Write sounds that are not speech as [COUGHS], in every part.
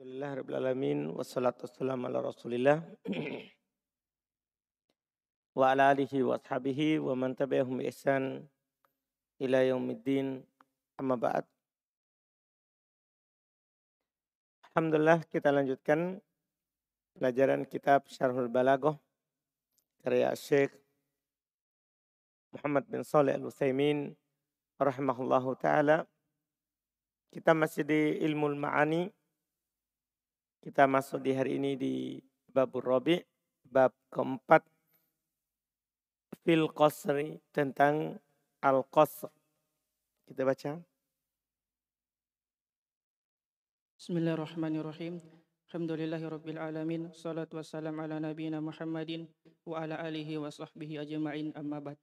Alhamdulillah Rabbil Alamin Wassalatu wassalamu ala rasulillah. [CLEARS THROAT] Wa ala alihi wa ashabihi Wa man tabi'ahum ihsan Ila yaumiddin. Amma ba'd. Alhamdulillah kita lanjutkan Pelajaran kitab Syarhul Balagoh Karya Syekh Muhammad bin Saleh Al-Utsaimin rahimahullahu taala. Kita masih di ilmu ma'ani kita masuk di hari ini di bab Robi, bab keempat fil qasri tentang al qasr. Kita baca. Bismillahirrahmanirrahim. Alhamdulillahi rabbil. Salatu wassalam ala nabiyina Muhammadin wa ala alihi wa sahbihi ajma'in amma ba'd.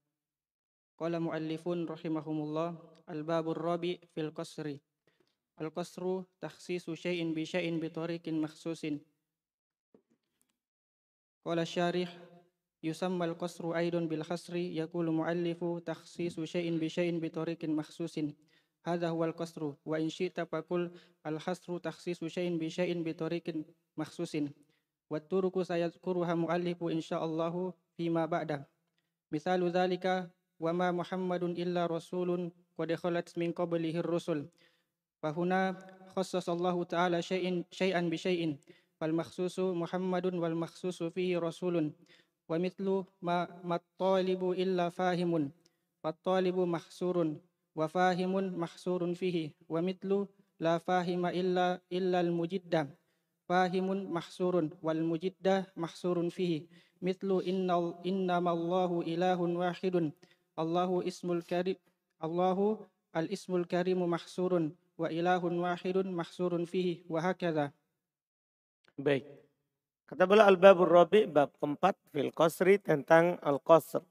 Qala muallifun rahimahumullah al-babur rabi fil qasri. Al-qasru takhsisu syai'in bi syai'in bi tariqin makhsusin. Qala syarih yusamma al-qasru aidun bil khasri yaqulu muallifu takhsisu syai'in bi syai'in bi tariqin makhsusin. Hadha huwa al-qasru wa in syi'ta faqul al-khasru takhsisu syai'in bi syai'in bi tariqin makhsusin. Wa turuku sayadhkuruha muallifu insyaallah fima ba'da. Misalu dzalika wa ma Muhammadun illa rasulun qad khalat min qablihi rusul. فهنا خصص الله تعالى شيء شيئا بشيء. فالمخصوص محمد والمخصوص فيه رسول ومثل ما, ما الطالب إلا فاهم. فالطالب محصور وفاهم محصور فيه ومثل لا فاهم إلا إلا المجد. فاهم محصور والمجد محصور فيه. مثل إن إنما الله إله واحد. الله اسم الكريم الله الاسم الكريم محصور wa ilahun wahidun mahsurun fihi wa hakadha. Baik. Kata beliau al-babur rabi bab keempat fil qasri tentang al-qasr.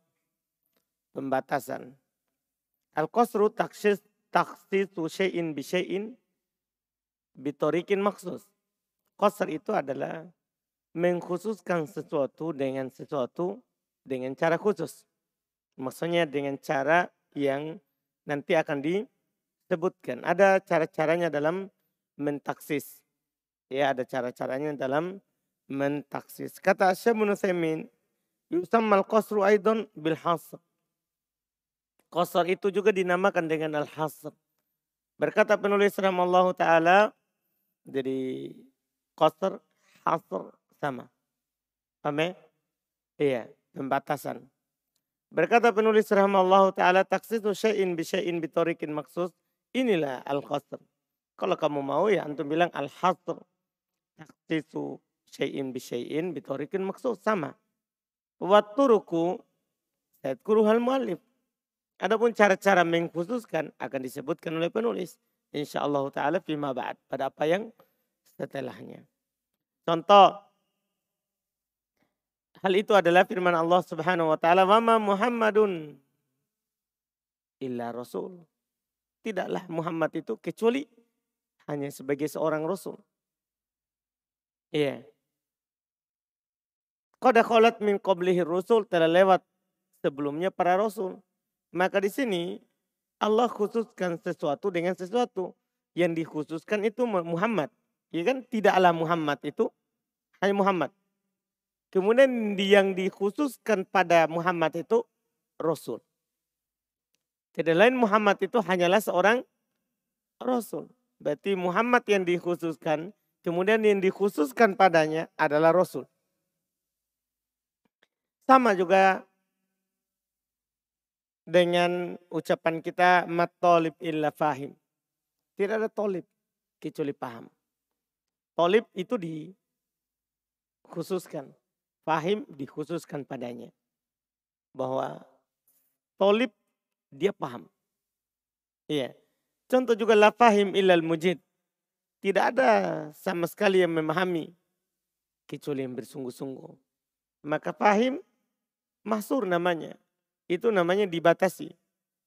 Pembatasan. Al-qasru taksis taksisu syai'in bi syai'in bitorikin maksus. Qasr itu adalah mengkhususkan sesuatu dengan sesuatu dengan cara khusus. Maksudnya dengan cara yang nanti akan di sebutkan. Ada cara-caranya dalam mentaksis. Ya, ada cara-caranya dalam mentaksis. Kata Syekh Ibnu yusammal qasru aidon bil hasr. Qasr itu juga dinamakan dengan al-hasr. Berkata penulis rahimallahu taala jadi qasr, hasr sama. Paham ya? Iya, pembatasan. Berkata penulis rahimallahu taala taksisu syai'in bi syai'in bi tariqin maksus Inilah al-qasr. Kalau kamu mau ya antum bilang al-hasr. Taksisu syai'in bi syai'in bitorikin maksud sama. Watturuku hal mu'alif. Adapun cara-cara mengkhususkan akan disebutkan oleh penulis. Insya Allah Ta'ala fima ba'd. Pada apa yang setelahnya. Contoh. Hal itu adalah firman Allah Subhanahu wa taala, "Wa ma Muhammadun illa rasul." Tidaklah Muhammad itu kecuali hanya sebagai seorang rasul. Iya. Qad khalat min qablihi rasul telah lewat sebelumnya para rasul. Maka di sini Allah khususkan sesuatu dengan sesuatu. Yang dikhususkan itu Muhammad. Ya kan? Tidaklah Muhammad itu hanya Muhammad. Kemudian yang dikhususkan pada Muhammad itu Rasul. Tidak lain Muhammad itu hanyalah seorang Rasul. Berarti Muhammad yang dikhususkan, kemudian yang dikhususkan padanya adalah Rasul. Sama juga dengan ucapan kita matolib illa fahim. Tidak ada tolib kecuali paham. Tolib itu dikhususkan. Fahim dikhususkan padanya. Bahwa tolib dia paham. Iya. Contoh juga la fahim ilal mujid. Tidak ada sama sekali yang memahami kecuali yang bersungguh-sungguh. Maka fahim mahsur namanya. Itu namanya dibatasi,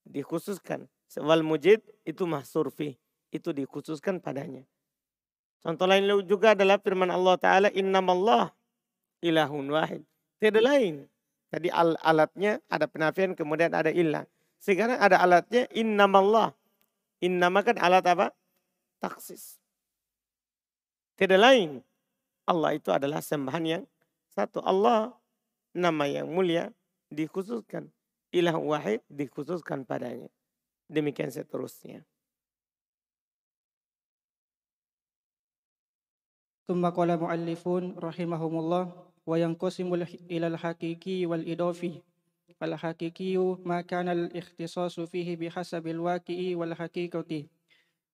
dikhususkan. Wal mujid itu mahsur fi. Itu dikhususkan padanya. Contoh lain juga adalah firman Allah Ta'ala innamallah ilahun wahid. Tidak lain. Tadi al alatnya ada penafian kemudian ada ilah. Sekarang ada alatnya innamallah. Innama kan alat apa? Taksis. Tidak lain. Allah itu adalah sembahan yang satu. Allah nama yang mulia dikhususkan. Ilah wahid dikhususkan padanya. Demikian seterusnya. Tumma qala muallifun rahimahumullah wa yanqasimul ilal haqiqi wal الحقيقي ما كان الاختصاص فيه بحسب الواقع والحقيقة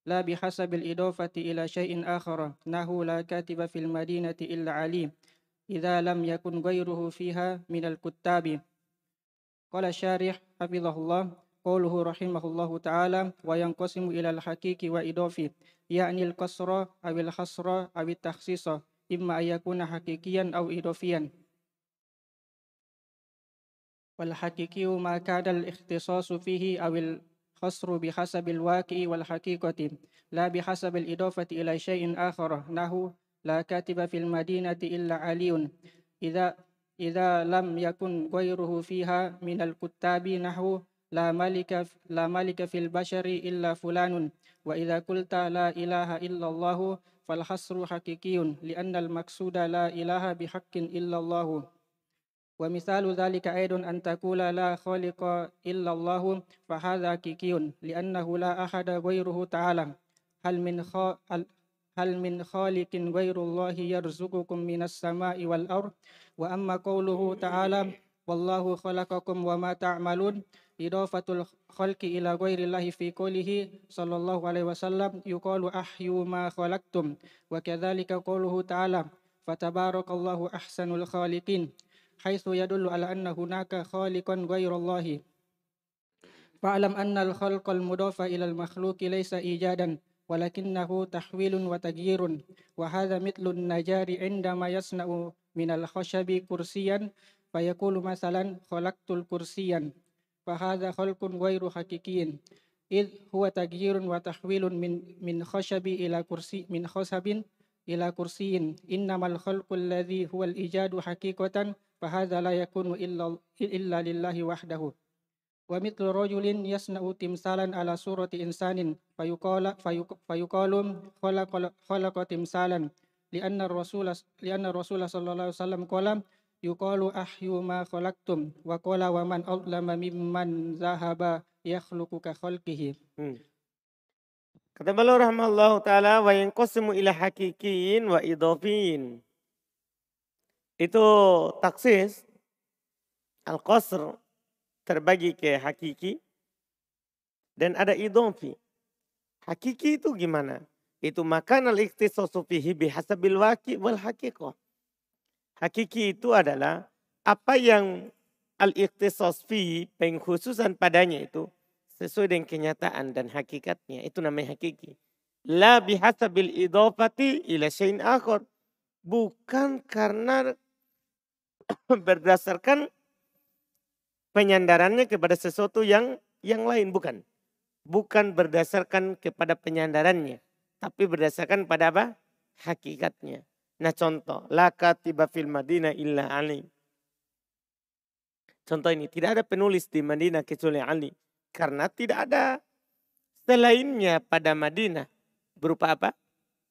لا بحسب الإضافة إلى شيء آخر نحو لا كاتب في المدينة إلا علي إذا لم يكن غيره فيها من الكتاب. قال الشارح حفظه الله قوله رحمه الله تعالى وينقسم إلى الحقيق وإضافي يعني القصر أو الحصر أو التخصيص إما أن يكون حقيقيا أو إضافيا. والحقيقي ما كان الاختصاص فيه أو الحصر بحسب الواقع والحقيقة لا بحسب الإضافة إلى شيء آخر نحو لا كاتب في المدينة إلا علي. إذا إذا لم يكن غيره فيها من الكتاب نحو لا ملك لا ملك في البشر إلا فلان. وإذا قلت لا إله إلا الله فالحصر حقيقي لأن المقصود لا إله بحق إلا الله. wa misalu dhalika aidun an taqula la khaliqa illallahu fa hadha kikiyun li'annahu la ahada ghairuhu ta'ala. Hal min kha hal min khaliqin ghairullahi yarzuqukum minas sama'i wal ard. Wa amma qawluhu ta'ala wallahu khalaqakum wa ma ta'malun. Idafatul khalqi ila ghairillahi fi qawlihi sallallahu alaihi wasallam yuqalu ahyu ma khalaqtum. Wa kadzalika qawluhu ta'ala fatabarakallahu ahsanul khaliqin. حيث يدل على أن هناك خالقا غير الله فاعلم أن الخلق المضاف إلى المخلوق ليس إيجادا ولكنه تحويل وتغيير وهذا مثل النجار عندما يصنع من الخشب كرسيا فيقول مثلا خلقت الكرسيا فهذا خلق غير حقيقي إذ هو تغيير وتحويل من من خشب إلى كرسي من خشب إلى كرسي إنما الخلق الذي هو الإيجاد حقيقة فهذا لا يكون إلا إلا لله وحده ومثل رجل يصنع تمثالا على صورة إنسان فيقال فيقال خلق خلق تمثالا لأن الرسول لأن الرسول صلى الله عليه وسلم قال yuqalu ahyu ma khalaqtum wa qala wa man adlama mimman zahaba yakhluqu ka khalqihi. Hmm. Kata beliau rahmallahu taala wa yanqasimu ila hakikin wa idhafin. Itu taksis al-qasr terbagi ke hakiki dan ada idhafi. Hakiki itu gimana? Itu makan al-ikhtisasu fihi bihasabil waqi wal haqiqah. Hakiki itu adalah apa yang al-ikhtisas fi pengkhususan padanya itu sesuai dengan kenyataan dan hakikatnya. Itu namanya hakiki. La bihasabil idofati ila syai'in akhar. Bukan karena [COUGHS] berdasarkan penyandarannya kepada sesuatu yang yang lain bukan. Bukan berdasarkan kepada penyandarannya, tapi berdasarkan pada apa? Hakikatnya. Nah contoh, la katiba fil Madinah illa Ali. Contoh ini, tidak ada penulis di Madinah kecuali Ali. Karena tidak ada selainnya pada Madinah. Berupa apa?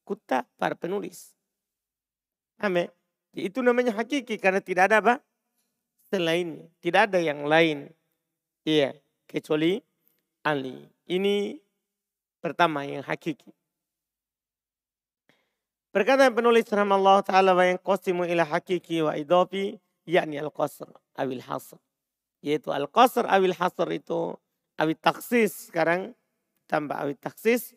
Kuta para penulis. Amin. Itu namanya hakiki karena tidak ada apa? Selainnya. Tidak ada yang lain. Iya, kecuali Ali. Ini pertama yang hakiki. Perkataan penulis Allah Ta'ala wa yang qasimu ila hakiki wa idofi yakni al-qasr awil hasr. Yaitu al-qasr awil hasr itu awil taksis sekarang tambah awil taksis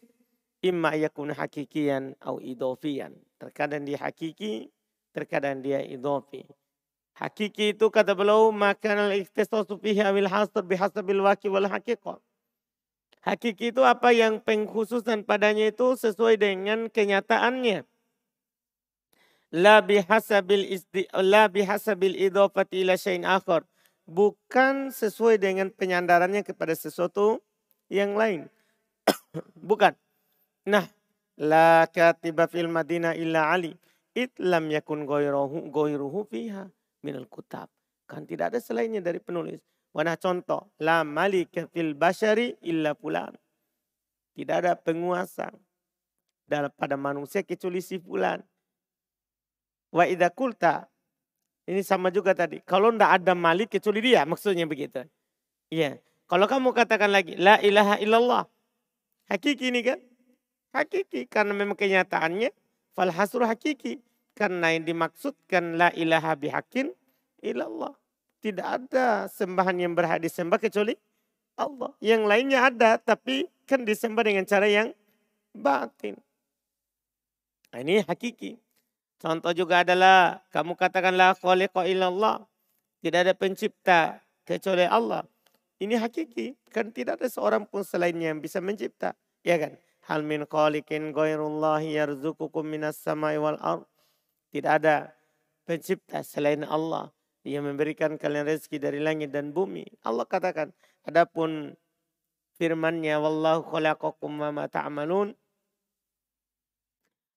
imma yakun hakikian atau idofian. Terkadang dia hakiki, terkadang dia idofi. Hakiki itu kata beliau maka al-ikhtisasu fihi awil hasr bihasabil waqi wal haqiqah. Hakiki itu apa yang pengkhususan padanya itu sesuai dengan kenyataannya. La bihasabil isti la bihasabil idhafati ila syai'in akhar. Bukan sesuai dengan penyandarannya kepada sesuatu yang lain. [COUGHS] Bukan. Nah la katiba fil madinah illa ali it lam yakun ghairuhu ghairuhu fiha minal kutab kan tidak ada selainnya dari penulis Wana contoh, la malika fil bashari illa fulan. Tidak ada penguasa dalam pada manusia kecuali si fulan. Wa idza kulta ini sama juga tadi. Kalau ndak ada malik kecuali dia, maksudnya begitu. Iya. Kalau kamu katakan lagi la ilaha illallah. Hakiki ini kan? Hakiki karena memang kenyataannya fal hasru hakiki. Karena yang dimaksudkan la ilaha bihakin illallah. Tidak ada sembahan yang berhak disembah kecuali Allah. Yang lainnya ada tapi kan disembah dengan cara yang batin. Nah, ini hakiki. Contoh juga adalah kamu katakanlah khaliqa illallah. Tidak ada pencipta kecuali Allah. Ini hakiki. Kan tidak ada seorang pun selainnya yang bisa mencipta. Ya kan? Hal min khaliqin yarzukukum minas samai wal ard. Tidak ada pencipta selain Allah yang memberikan kalian rezeki dari langit dan bumi. Allah katakan, adapun firman-Nya wallahu khalaqakum wa ma ta'malun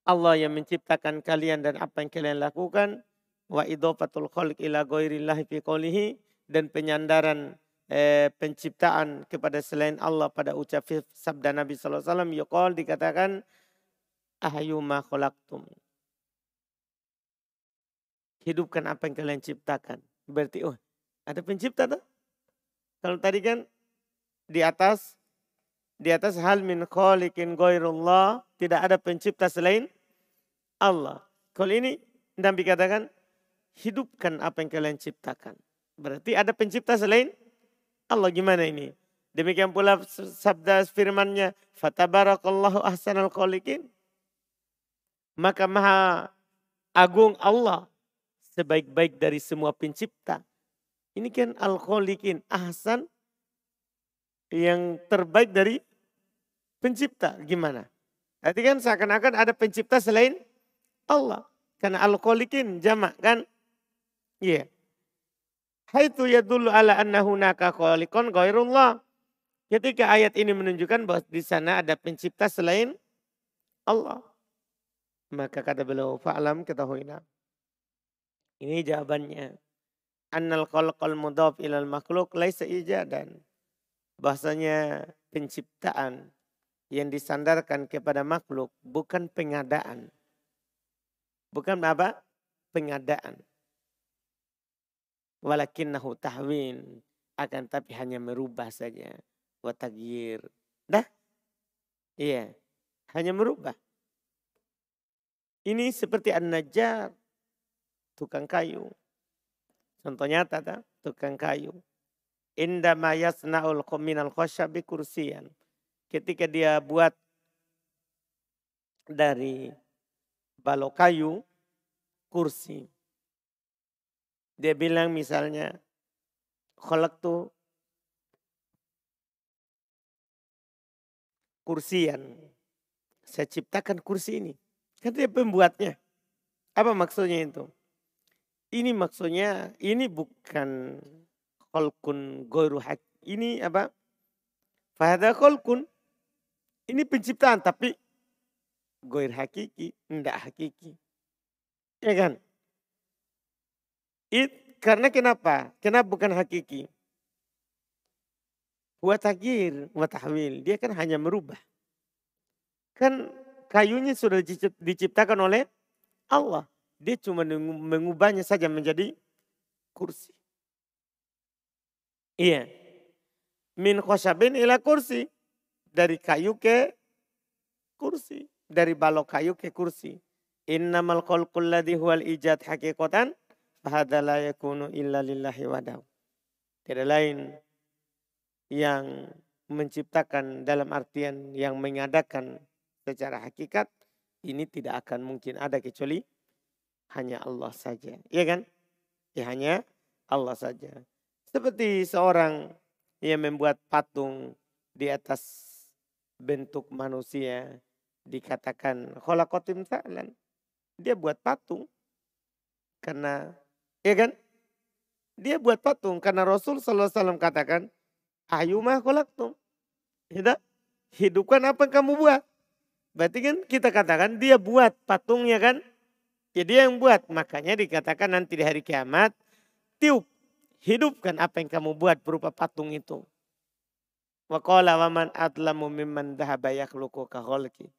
Allah yang menciptakan kalian dan apa yang kalian lakukan wa idofatul khalq ila ghairillahi fi qawlihi dan penyandaran eh, penciptaan kepada selain Allah pada ucap sabda Nabi sallallahu alaihi wasallam yuqal dikatakan ahyuma khalaqtum hidupkan apa yang kalian ciptakan berarti oh ada pencipta tuh kalau tadi kan di atas di atas hal min khaliqin ghairullah, tidak ada pencipta selain Allah. Kalau ini Nabi katakan, hidupkan apa yang kalian ciptakan. Berarti ada pencipta selain Allah. Gimana ini? Demikian pula sabda firmannya, Fatabarakallahu ahsanal khaliqin. Maka maha agung Allah sebaik-baik dari semua pencipta. Ini kan al-khaliqin, ahsan yang terbaik dari pencipta. Gimana? Berarti kan seakan-akan ada pencipta selain Allah. Karena al-khaliqin jamak kan? Iya. Yeah. Haitu yadullu ala anna hunaka khaliqan ghairullah. Ketika ayat ini menunjukkan bahwa di sana ada pencipta selain Allah. Maka kata beliau, fa'alam ketahuilah. Ini jawabannya. Annal khalqal mudhaf ilal makhluk laisa ijadan. Bahasanya penciptaan yang disandarkan kepada makhluk bukan pengadaan. Bukan apa? Pengadaan. Walakinnahu tahwin. Akan tapi hanya merubah saja. Watagir. Dah? Iya. Hanya merubah. Ini seperti an-najjar. Tukang kayu. Contoh nyata tak? Tukang kayu. Indama yasna'ul minal khosyabi kursiyan ketika dia buat dari balok kayu kursi. Dia bilang misalnya, kolak tuh kursian. Saya ciptakan kursi ini. Kan dia pembuatnya. Apa maksudnya itu? Ini maksudnya, ini bukan kolkun goru hak. Ini apa? Fahada kolkun. Ini penciptaan tapi goir hakiki, enggak hakiki. Ya kan? It, karena kenapa? Kenapa bukan hakiki? Buat takir, buat tahwil. Dia kan hanya merubah. Kan kayunya sudah diciptakan oleh Allah. Dia cuma mengubahnya saja menjadi kursi. Iya. Min khosabin ila kursi dari kayu ke kursi. Dari balok kayu ke kursi. Innamal khalqul ladhi huwal ijad hakikatan. Fahada la yakunu illa lillahi wadahu. Tidak lain yang menciptakan dalam artian yang mengadakan secara hakikat ini tidak akan mungkin ada kecuali hanya Allah saja. Iya kan? Ya hanya Allah saja. Seperti seorang yang membuat patung di atas bentuk manusia dikatakan kholakotim sa'lan. Dia buat patung. Karena, ya kan? Dia buat patung karena Rasul SAW katakan, ayumah kholaktum. Tidak? Hidupkan apa yang kamu buat. Berarti kan kita katakan dia buat patungnya kan. Ya dia yang buat. Makanya dikatakan nanti di hari kiamat, tiup. Hidupkan apa yang kamu buat berupa patung itu. Wa qala wa man adlamu mimman dhahaba yakhluqu ka khalqi.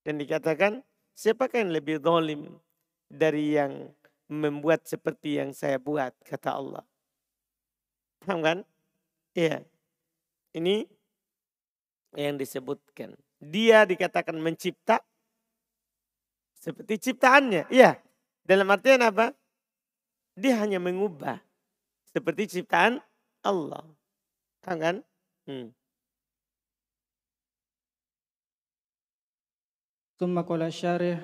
Dan dikatakan, siapakah yang lebih zalim dari yang membuat seperti yang saya buat, kata Allah. Paham kan? Iya. Ini yang disebutkan. Dia dikatakan mencipta seperti ciptaannya. Iya. Dalam artian apa? Dia hanya mengubah seperti ciptaan Allah. Paham kan? Hmm. ثم قال الشارح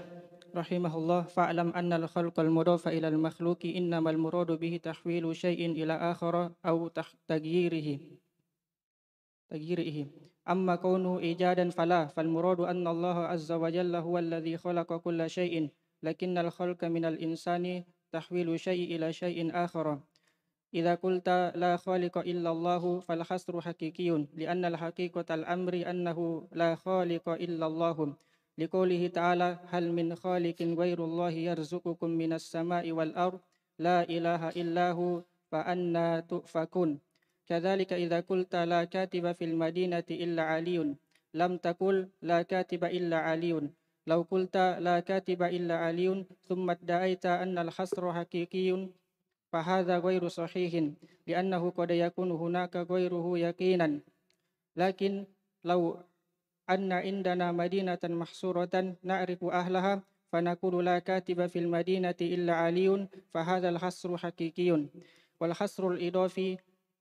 رحمه الله فاعلم أن الخلق المضاف إلى المخلوق إنما المراد به تحويل شيء إلى آخر أو تغييره تغييره أما كونه إيجادا فلا فالمراد أن الله عز وجل هو الذي خلق كل شيء لكن الخلق من الإنسان تحويل شيء إلى شيء آخر. إذا قلت لا خالق إلا الله فالحصر حقيقي لأن الحقيقة الأمر أنه لا خالق إلا الله. لقوله تعالى هل من خالق غير الله يرزقكم من السماء والأرض؟ لا إله إلا هو فأنا تؤفكون. كذلك إذا قلت لا كاتب في المدينة إلا علي لم تقل لا كاتب إلا علي. لو قلت لا كاتب إلا علي ثم ادعيت أن الحصر حقيقي فهذا غير صحيح لأنه قد يكون هناك غيره يقينا. لكن لو أن عندنا مدينة محصورة نعرف أهلها فنقول لا كاتب في المدينة إلا علي فهذا الحصر حقيقي. والحصر الإضافي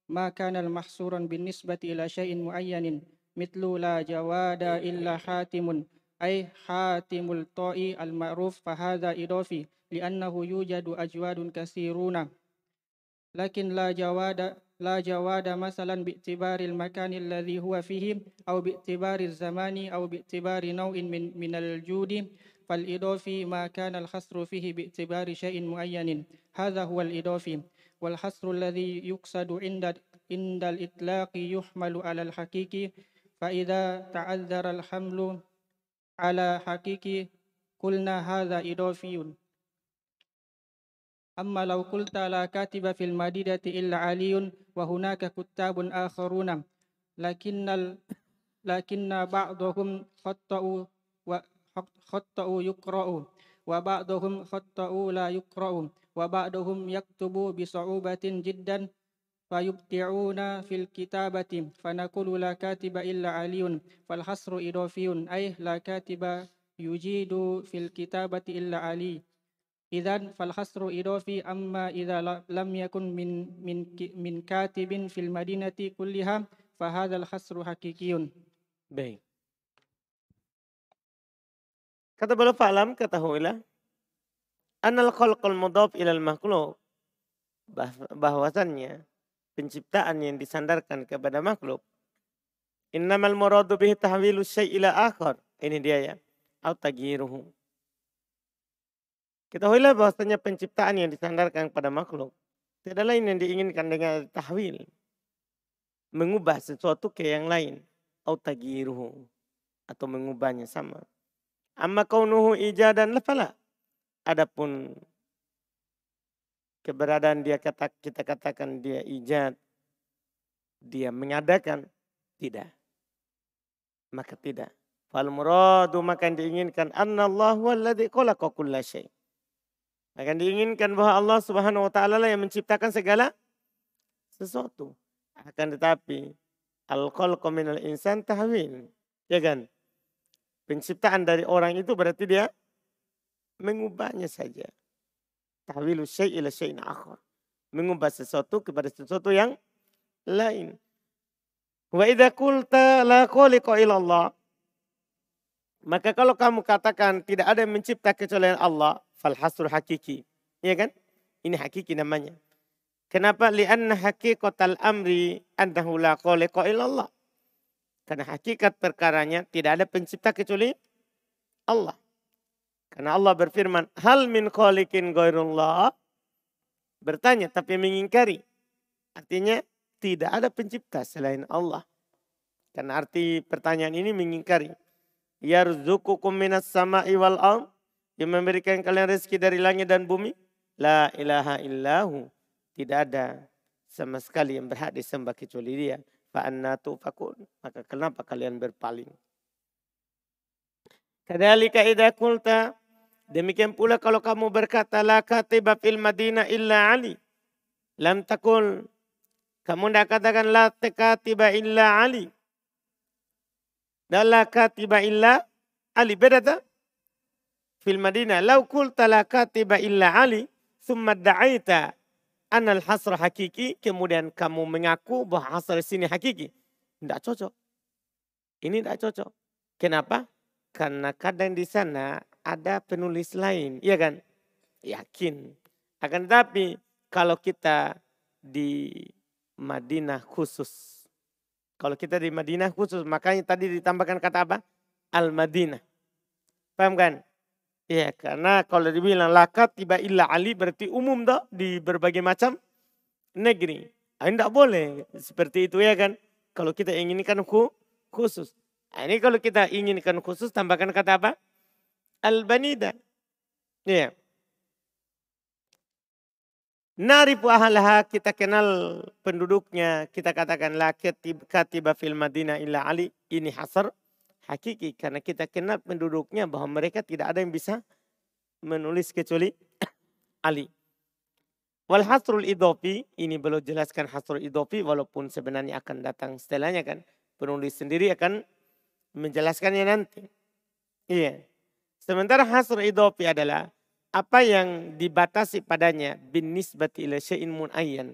ما كان المحصورا بالنسبة إلى شيء معين مثل لا جواد إلا حاتم أي حاتم الطائي المعروف فهذا إضافي لأنه يوجد أجواد كثيرون. لكن لا جواد لا جواد مثلا باعتبار المكان الذي هو فيه أو باعتبار الزمان أو باعتبار نوع من, من الجود فالإضافي ما كان الحصر فيه باعتبار شيء معين. هذا هو الإضافي. والحصر الذي يقصد عند عند الإطلاق يحمل على الحقيقي فإذا تعذر الحمل على حقيقي قلنا هذا إضافي. أما لو قلت لا كاتب في المدينة إلا علي وهناك كتاب آخرون لكن ال... لكن بعضهم خطأوا خطأوا يقرأوا وبعضهم خطأوا لا يقرأوا. وبعضهم يكتب بصعوبة جدا فيبدعون في الكتابة. فنقول لا كاتب إلا علي فالحصر إضافي. أي لا كاتب يجيد في الكتابة إلا علي. إذن فالحصر إضافي. أما إذا لم يكن من من من كاتب في المدينة كلها فهذا الحصر حقيقي. Baik. Kata beliau fa'lam ketahuilah anal khalqal mudhaf ilal makhluk bahwasannya penciptaan yang disandarkan kepada makhluk innamal muradu bihi tahwilu syai' ila akhar ini dia ya au tagyiruhu Ketahuilah bahwasanya penciptaan yang disandarkan pada makhluk tidak lain yang diinginkan dengan tahwil. Mengubah sesuatu ke yang lain. Autagiruhu. Atau mengubahnya sama. Amma kaunuhu ijadan lafala. Adapun keberadaan dia kata kita katakan dia ijad. Dia mengadakan. Tidak. Maka tidak. Fal muradu maka yang diinginkan annallahu alladhi khalaqa kulla syai'. Akan diinginkan bahwa Allah Subhanahu wa taala lah yang menciptakan segala sesuatu. Akan tetapi al-khalqu minal insan tahwil. Ya kan? Penciptaan dari orang itu berarti dia mengubahnya saja. Tahwilu syai' ila syai'in akhar. Mengubah sesuatu kepada sesuatu yang lain. Wa idza qulta la khaliqa illallah maka kalau kamu katakan tidak ada yang mencipta kecuali Allah, Falhasrul hakiki. Iya kan? Ini hakiki namanya. Kenapa? Lianna hakikatal amri annahu la khaliqa illallah. Karena hakikat perkaranya tidak ada pencipta kecuali Allah. Karena Allah berfirman, hal min khaliqin ghairullah. Bertanya tapi mengingkari. Artinya tidak ada pencipta selain Allah. Karena arti pertanyaan ini mengingkari. Yarzukukum minas sama'i wal ard yang memberikan kalian rezeki dari langit dan bumi? La ilaha illahu. Tidak ada sama sekali yang berhak disembah kecuali dia. Fa'anna tufakun. Maka kenapa kalian berpaling? Kadalika idza qulta demikian pula kalau kamu berkata la katiba fil Madinah illa Ali. Lam takul kamu tidak katakan la katiba illa Ali. Dan la katiba illa Ali. Beda tak? Fil Madinah. Lau qulta la katiba illa Ali. Summa da'aita anal hasr hakiki. Kemudian kamu mengaku bahwa hasr sini hakiki. Tidak cocok. Ini tidak cocok. Kenapa? Karena kadang di sana ada penulis lain, iya kan? Yakin. Akan tapi kalau kita di Madinah khusus. Kalau kita di Madinah khusus, makanya tadi ditambahkan kata apa? Al-Madinah. Paham kan? Ya, karena kalau dibilang lakat tiba illa Ali berarti umum dah di berbagai macam negeri. Tidak ah, boleh seperti itu ya kan? Kalau kita inginkan khusus. Nah, ini kalau kita inginkan khusus tambahkan kata apa? Al-banida. Ya. Ahalaha kita kenal penduduknya. Kita katakan la katiba fil madinah illa ali. Ini hasar hakiki. Karena kita kenal penduduknya bahwa mereka tidak ada yang bisa menulis kecuali [COUGHS] Ali. Wal hasrul idopi, ini belum jelaskan hasrul idopi walaupun sebenarnya akan datang setelahnya kan. Penulis sendiri akan menjelaskannya nanti. Iya. Sementara hasr idopi adalah apa yang dibatasi padanya bin nisbati ila syai'in munayyan.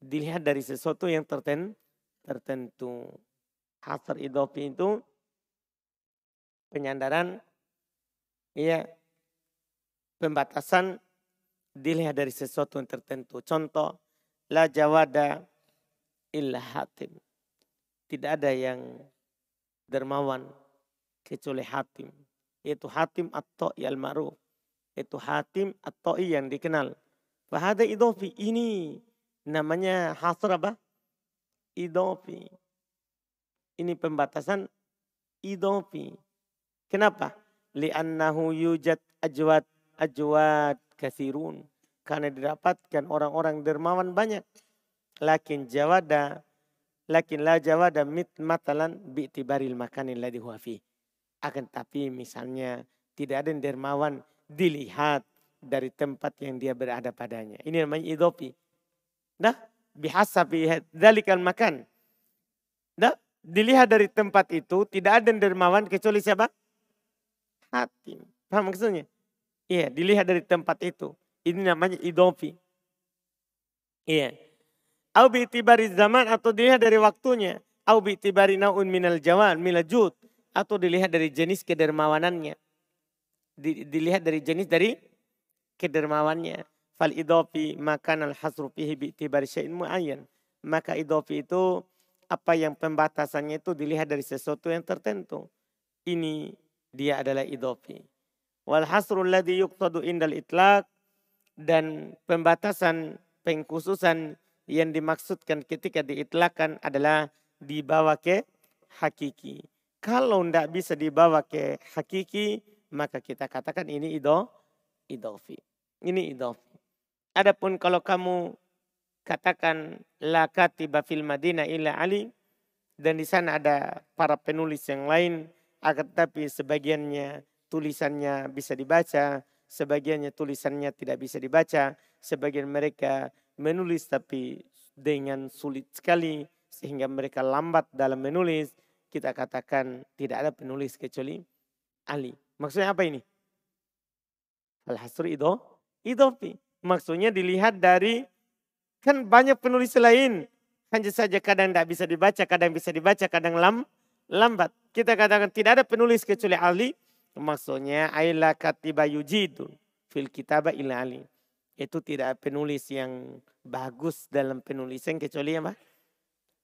Dilihat dari sesuatu yang tertentu. Hasr idopi itu penyandaran iya pembatasan dilihat dari sesuatu yang tertentu. Contoh, la jawada illa hatim. Tidak ada yang dermawan kecuali Hatim. Yaitu Hatim atau al-ma'ruf. Itu Hatim atau yang dikenal. Fahada idofi. Ini namanya hasr apa? Idofi. Ini pembatasan idofi. Kenapa? Li'annahu yujad ajwad ajwad kasirun. Karena didapatkan orang-orang dermawan banyak. Lakin jawada Lakin la jawada mit matalan bi'tibaril makanin fi. Akan tapi misalnya tidak ada yang dermawan dilihat dari tempat yang dia berada padanya. Ini namanya idopi. Nah, bihasabi dalikal makan. Nah, dilihat dari tempat itu tidak ada yang dermawan kecuali siapa? Hatim. Paham maksudnya? Iya, dilihat dari tempat itu. Ini namanya idopi. Iya. Au bi'tibari zaman atau dilihat dari waktunya. Au bi'tibari naun minal jawan, minal jud. Atau dilihat dari jenis kedermawanannya. Dilihat dari jenis dari kedermawannya. Fal idofi makan al hasru fihi bi'tibari syai'in mu'ayyan. Maka idofi itu apa yang pembatasannya itu dilihat dari sesuatu yang tertentu. Ini dia adalah idofi. Wal hasru alladhi yuqtadu indal itlaq dan pembatasan pengkhususan yang dimaksudkan ketika diitlakan adalah dibawa ke hakiki. Kalau tidak bisa dibawa ke hakiki, maka kita katakan ini ido, idofi. Ini idofi. Adapun kalau kamu katakan la katiba fil Madinah illa Ali dan di sana ada para penulis yang lain akan tapi sebagiannya tulisannya bisa dibaca, sebagiannya tulisannya tidak bisa dibaca, sebagian mereka menulis tapi dengan sulit sekali sehingga mereka lambat dalam menulis, kita katakan tidak ada penulis kecuali Ali. Maksudnya apa ini? Al-hasr itu idofi. Maksudnya dilihat dari kan banyak penulis lain. Hanya saja kadang tidak bisa dibaca, kadang bisa dibaca, kadang lam, lambat. Kita katakan tidak ada penulis kecuali Ali. Maksudnya aila katiba yujidu fil kitaba ila Ali itu tidak penulis yang bagus dalam penulisan kecuali apa?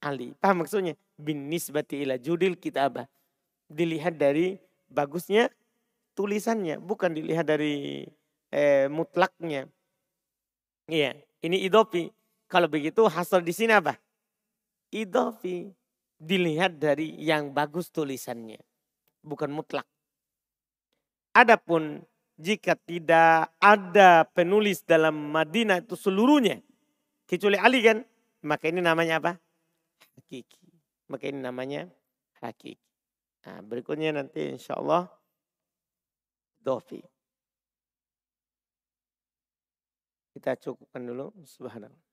Ali. Paham maksudnya? Bin nisbati ila judil kitabah. Dilihat dari bagusnya tulisannya, bukan dilihat dari eh, mutlaknya. Iya, ini idopi. Kalau begitu hasil di sini apa? Idopi. Dilihat dari yang bagus tulisannya. Bukan mutlak. Adapun jika tidak ada penulis dalam Madinah itu seluruhnya. Kecuali Ali kan. Maka ini namanya apa? Hakiki. Maka ini namanya hakiki. Nah, berikutnya nanti insya Allah dofi. Kita cukupkan dulu. Subhanallah.